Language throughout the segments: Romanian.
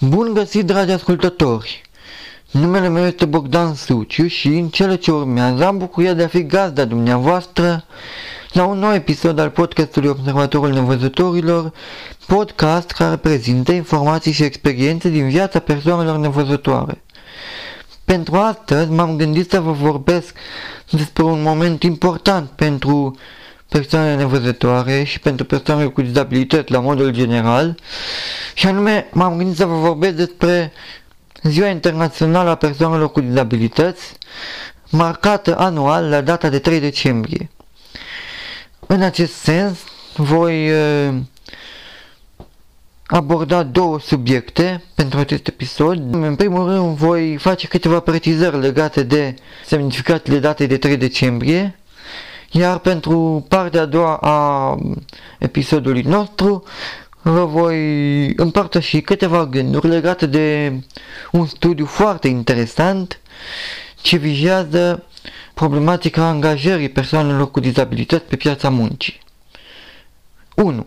Bun găsit, dragi ascultători! Numele meu este Bogdan Suciu și în cele ce urmează am bucuria de a fi gazda dumneavoastră la un nou episod al podcastului Observatorul Nevăzătorilor, podcast care prezintă informații și experiențe din viața persoanelor nevăzătoare. Pentru astăzi m-am gândit să vă vorbesc despre un moment important pentru persoane nevăzătoare și pentru persoane cu dizabilități la modul general și anume m-am gândit să vă vorbesc despre Ziua Internațională a Persoanelor cu Dizabilități marcată anual la data de 3 decembrie. În acest sens voi uh, aborda două subiecte pentru acest episod. În primul rând voi face câteva precizări legate de semnificațiile datei de 3 decembrie iar pentru partea a doua a episodului nostru vă voi împărtăși câteva gânduri legate de un studiu foarte interesant ce vizează problematica angajării persoanelor cu dizabilități pe piața muncii. 1.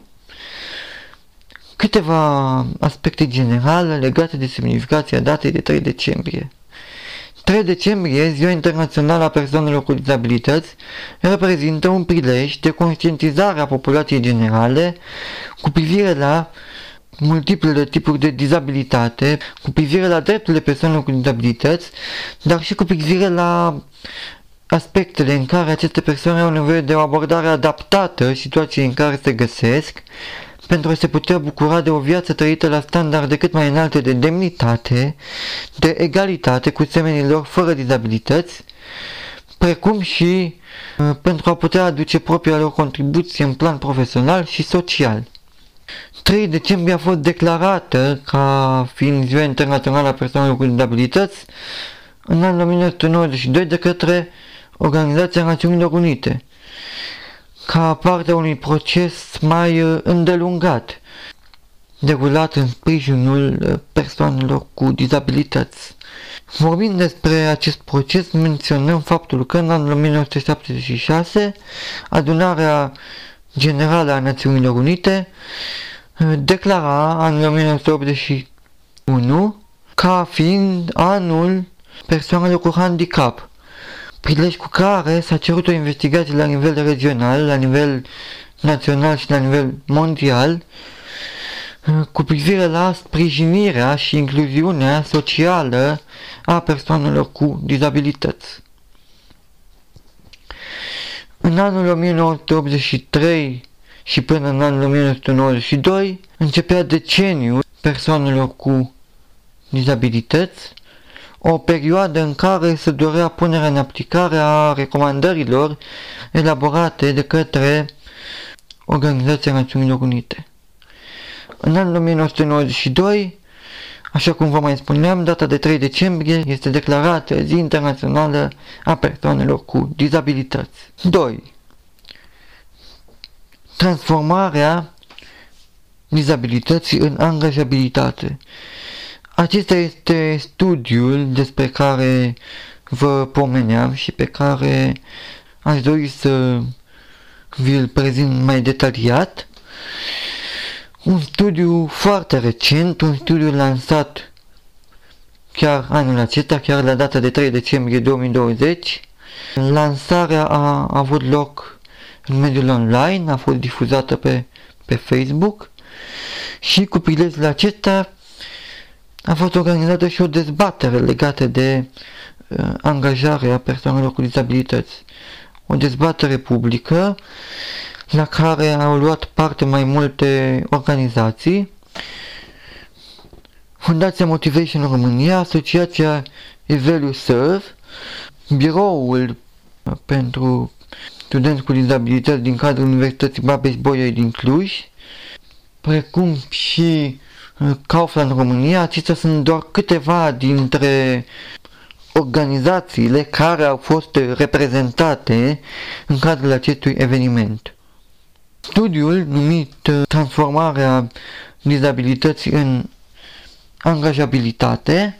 Câteva aspecte generale legate de semnificația datei de 3 decembrie. 3 decembrie, Ziua Internațională a Persoanelor cu Dizabilități, reprezintă un prilej de conștientizare a populației generale cu privire la multiplele tipuri de dizabilitate, cu privire la drepturile persoanelor cu dizabilități, dar și cu privire la aspectele în care aceste persoane au nevoie de o abordare adaptată situației în care se găsesc, pentru a se putea bucura de o viață trăită la standarde cât mai înalte de demnitate, de egalitate cu semenii lor fără dizabilități, precum și uh, pentru a putea aduce propria lor contribuție în plan profesional și social. 3 decembrie a fost declarată ca fiind Ziua Internațională a Persoanelor cu Dizabilități în anul 1992 de către Organizația Națiunilor Unite ca parte a unui proces mai uh, îndelungat, derulat în sprijinul uh, persoanelor cu dizabilități. Vorbind despre acest proces, menționăm faptul că în anul 1976, adunarea generală a Națiunilor Unite uh, declara anul 1981 ca fiind anul persoanelor cu handicap prilej cu care s-a cerut o investigație la nivel regional, la nivel național și la nivel mondial cu privire la sprijinirea și incluziunea socială a persoanelor cu dizabilități. În anul 1983 și până în anul 1992 începea deceniul persoanelor cu dizabilități o perioadă în care se dorea punerea în aplicare a recomandărilor elaborate de către Organizația Națiunilor Unite. În anul 1992, așa cum vă mai spuneam, data de 3 decembrie este declarată Zi Internațională a Persoanelor cu Dizabilități. 2. Transformarea dizabilității în angajabilitate. Acesta este studiul despre care vă pomeneam și pe care aș dori să vi-l prezint mai detaliat. Un studiu foarte recent, un studiu lansat chiar anul acesta, chiar la data de 3 decembrie 2020. Lansarea a avut loc în mediul online, a fost difuzată pe, pe Facebook și cu prilejul acesta a fost organizată și o dezbatere legată de uh, angajarea persoanelor cu dizabilități. O dezbatere publică la care au luat parte mai multe organizații, Fundația Motivation România, Asociația Evelu Serve, Biroul pentru studenți cu dizabilități din cadrul Universității Babeș-Bolyai din Cluj, precum și Kaufland România, acestea sunt doar câteva dintre organizațiile care au fost reprezentate în cadrul acestui eveniment. Studiul numit Transformarea dizabilității în angajabilitate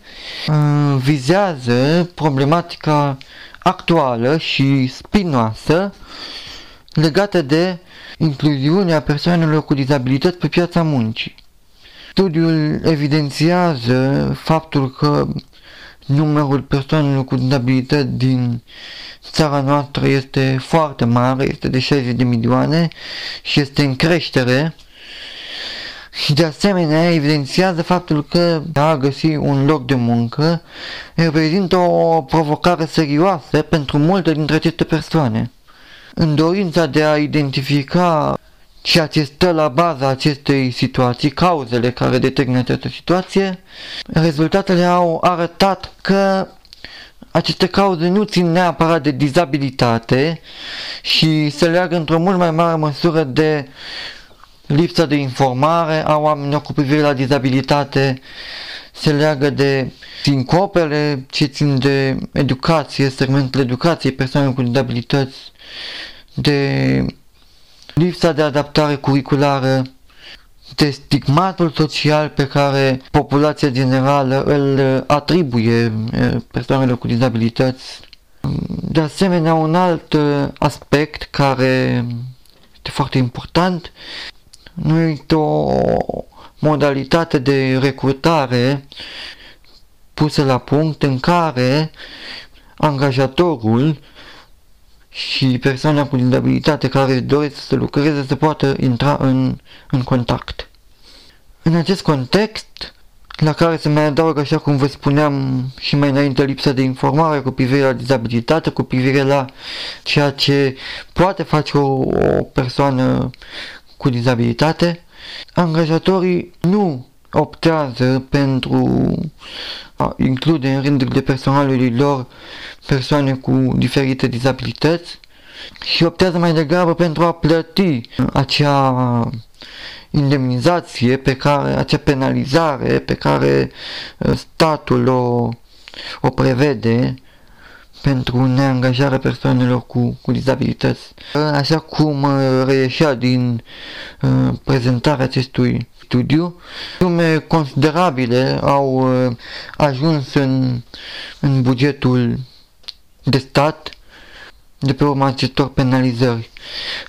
vizează problematica actuală și spinoasă legată de incluziunea persoanelor cu dizabilități pe piața muncii. Studiul evidențiază faptul că numărul persoanelor cu dizabilități din țara noastră este foarte mare, este de 60 de milioane și este în creștere. Și de asemenea evidențiază faptul că a găsi un loc de muncă reprezintă o provocare serioasă pentru multe dintre aceste persoane. În dorința de a identifica ceea ce stă la baza acestei situații, cauzele care determină această situație, rezultatele au arătat că aceste cauze nu țin neapărat de dizabilitate și se leagă într-o mult mai mare măsură de lipsa de informare a oamenilor cu privire la dizabilitate, se leagă de sincopele ce țin de educație, segmentul educației persoanelor cu dizabilități, de lipsa de adaptare curriculară, de stigmatul social pe care populația generală îl atribuie persoanelor cu dizabilități. De asemenea, un alt aspect care este foarte important, nu este o modalitate de recrutare pusă la punct în care angajatorul și persoana cu dizabilitate care doresc să lucreze să poată intra în, în contact. În acest context, la care se mai adaugă, așa cum vă spuneam și mai înainte, lipsa de informare cu privire la dizabilitate, cu privire la ceea ce poate face o, o persoană cu dizabilitate, angajatorii nu optează pentru a include în rândurile personalului lor persoane cu diferite dizabilități și optează mai degrabă pentru a plăti acea indemnizație pe care, acea penalizare pe care uh, statul o, o prevede pentru neangajarea persoanelor cu, cu dizabilități. Așa cum uh, reieșea din uh, prezentarea acestui studiu, sume considerabile au uh, ajuns în, în bugetul de stat de pe urma acestor penalizări.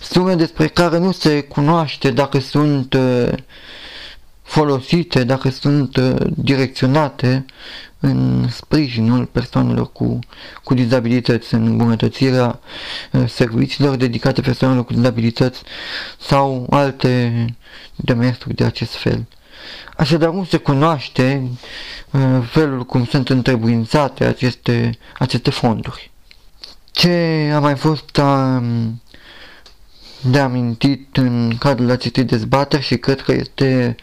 Sume despre care nu se cunoaște dacă sunt uh, folosite, dacă sunt uh, direcționate în sprijinul persoanelor cu, cu dizabilități, în îmbunătățirea uh, serviciilor dedicate persoanelor cu dizabilități sau alte demersuri de acest fel. Așadar nu se cunoaște uh, felul cum sunt întrebuințate aceste, aceste fonduri. Ce a mai fost um, de amintit în cadrul acestei dezbateri și cred că este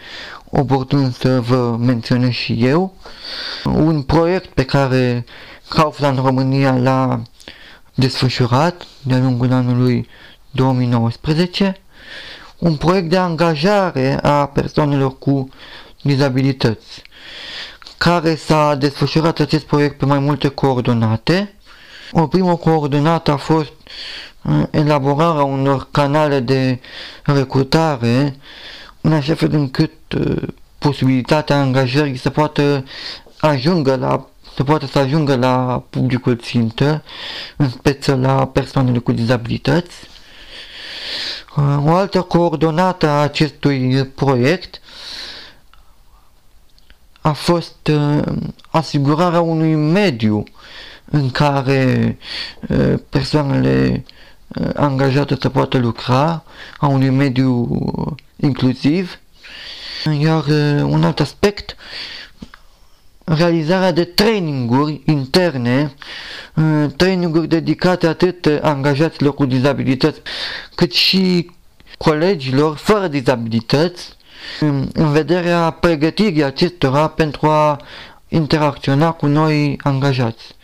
oportun să vă menționez și eu, un proiect pe care Kaufland România l-a desfășurat de-a lungul anului 2019, un proiect de angajare a persoanelor cu dizabilități, care s-a desfășurat acest proiect pe mai multe coordonate. O primă coordonată a fost uh, elaborarea unor canale de recrutare în așa fel încât uh, posibilitatea angajării să poată ajungă la să poată să ajungă la publicul țintă, în speță la persoanele cu dizabilități. Uh, o altă coordonată a acestui proiect a fost uh, asigurarea unui mediu în care uh, persoanele uh, angajate să poată lucra, a unui mediu inclusiv. Iar uh, un alt aspect, realizarea de traininguri interne, uh, traininguri dedicate atât angajaților cu dizabilități, cât și colegilor fără dizabilități, în vederea pregătirii acestora pentru a interacționa cu noi angajați.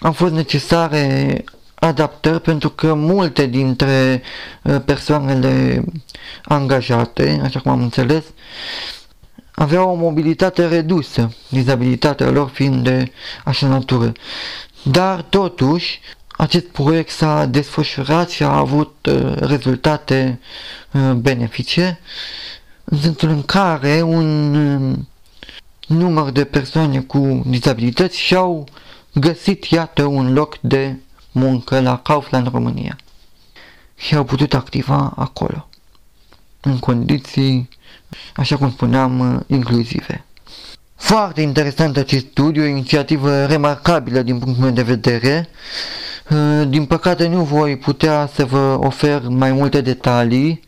Au fost necesare adaptări pentru că multe dintre uh, persoanele angajate, așa cum am înțeles, aveau o mobilitate redusă, dizabilitatea lor fiind de așa natură. Dar totuși, acest proiect s-a desfășurat și a avut uh, rezultate uh, benefice, în sensul în care un număr de persoane cu dizabilități și-au găsit, iată, un loc de muncă la Kaufland România și au putut activa acolo în condiții așa cum spuneam, inclusive. Foarte interesant acest studiu, o inițiativă remarcabilă din punctul meu de vedere. Din păcate nu voi putea să vă ofer mai multe detalii,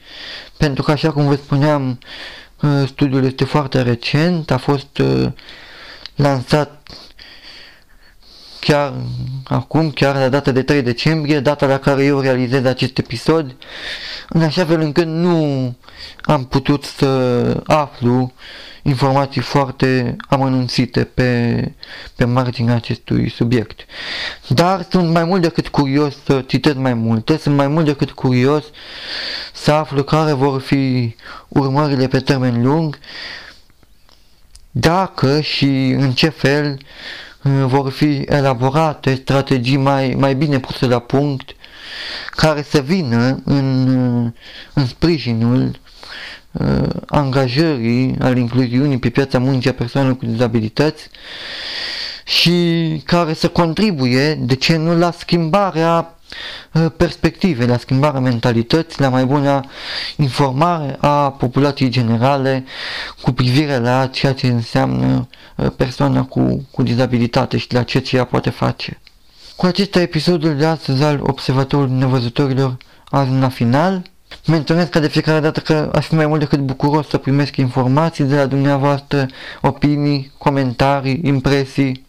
pentru că așa cum vă spuneam, studiul este foarte recent, a fost lansat chiar acum, chiar la data de 3 decembrie, data la care eu realizez acest episod, în așa fel încât nu am putut să aflu informații foarte amănunțite pe, pe marginea acestui subiect. Dar sunt mai mult decât curios să citesc mai multe, sunt mai mult decât curios să aflu care vor fi urmările pe termen lung, dacă și în ce fel uh, vor fi elaborate strategii mai, mai bine puse la punct care să vină în, uh, în sprijinul uh, angajării, al incluziunii pe piața muncii a persoanelor cu dizabilități și care să contribuie, de ce nu, la schimbarea uh, perspective, la schimbarea mentalității, la mai bună informare a populației generale cu privire la ceea ce înseamnă uh, persoana cu, cu dizabilitate și la ceea ce ea poate face. Cu acesta episodul de astăzi al Observatorului Nevăzătorilor ajuns la final. Menționez ca de fiecare dată că aș fi mai mult decât bucuros să primesc informații de la dumneavoastră, opinii, comentarii, impresii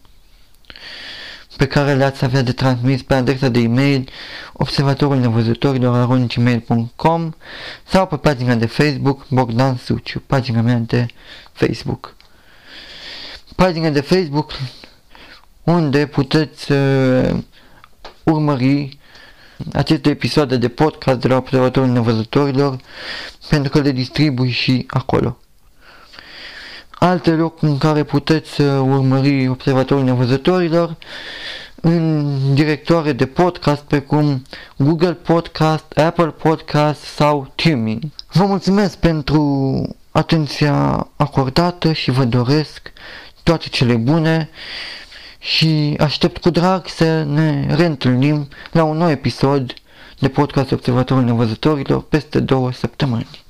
pe care le-ați avea de transmis pe adresa de e-mail observatorul nevăzătorilor sau pe pagina de Facebook Bogdan Suciu, pagina mea de Facebook. Pagina de Facebook unde puteți uh, urmări aceste episoade de podcast de la Observatorul Nevăzătorilor pentru că le distribui și acolo. Alte locuri în care puteți uh, urmări Observatorul Nevăzătorilor în directoare de podcast precum Google Podcast, Apple Podcast sau Tuning. Vă mulțumesc pentru atenția acordată și vă doresc toate cele bune și aștept cu drag să ne reîntâlnim la un nou episod de podcast Observatorul Nevăzătorilor peste două săptămâni.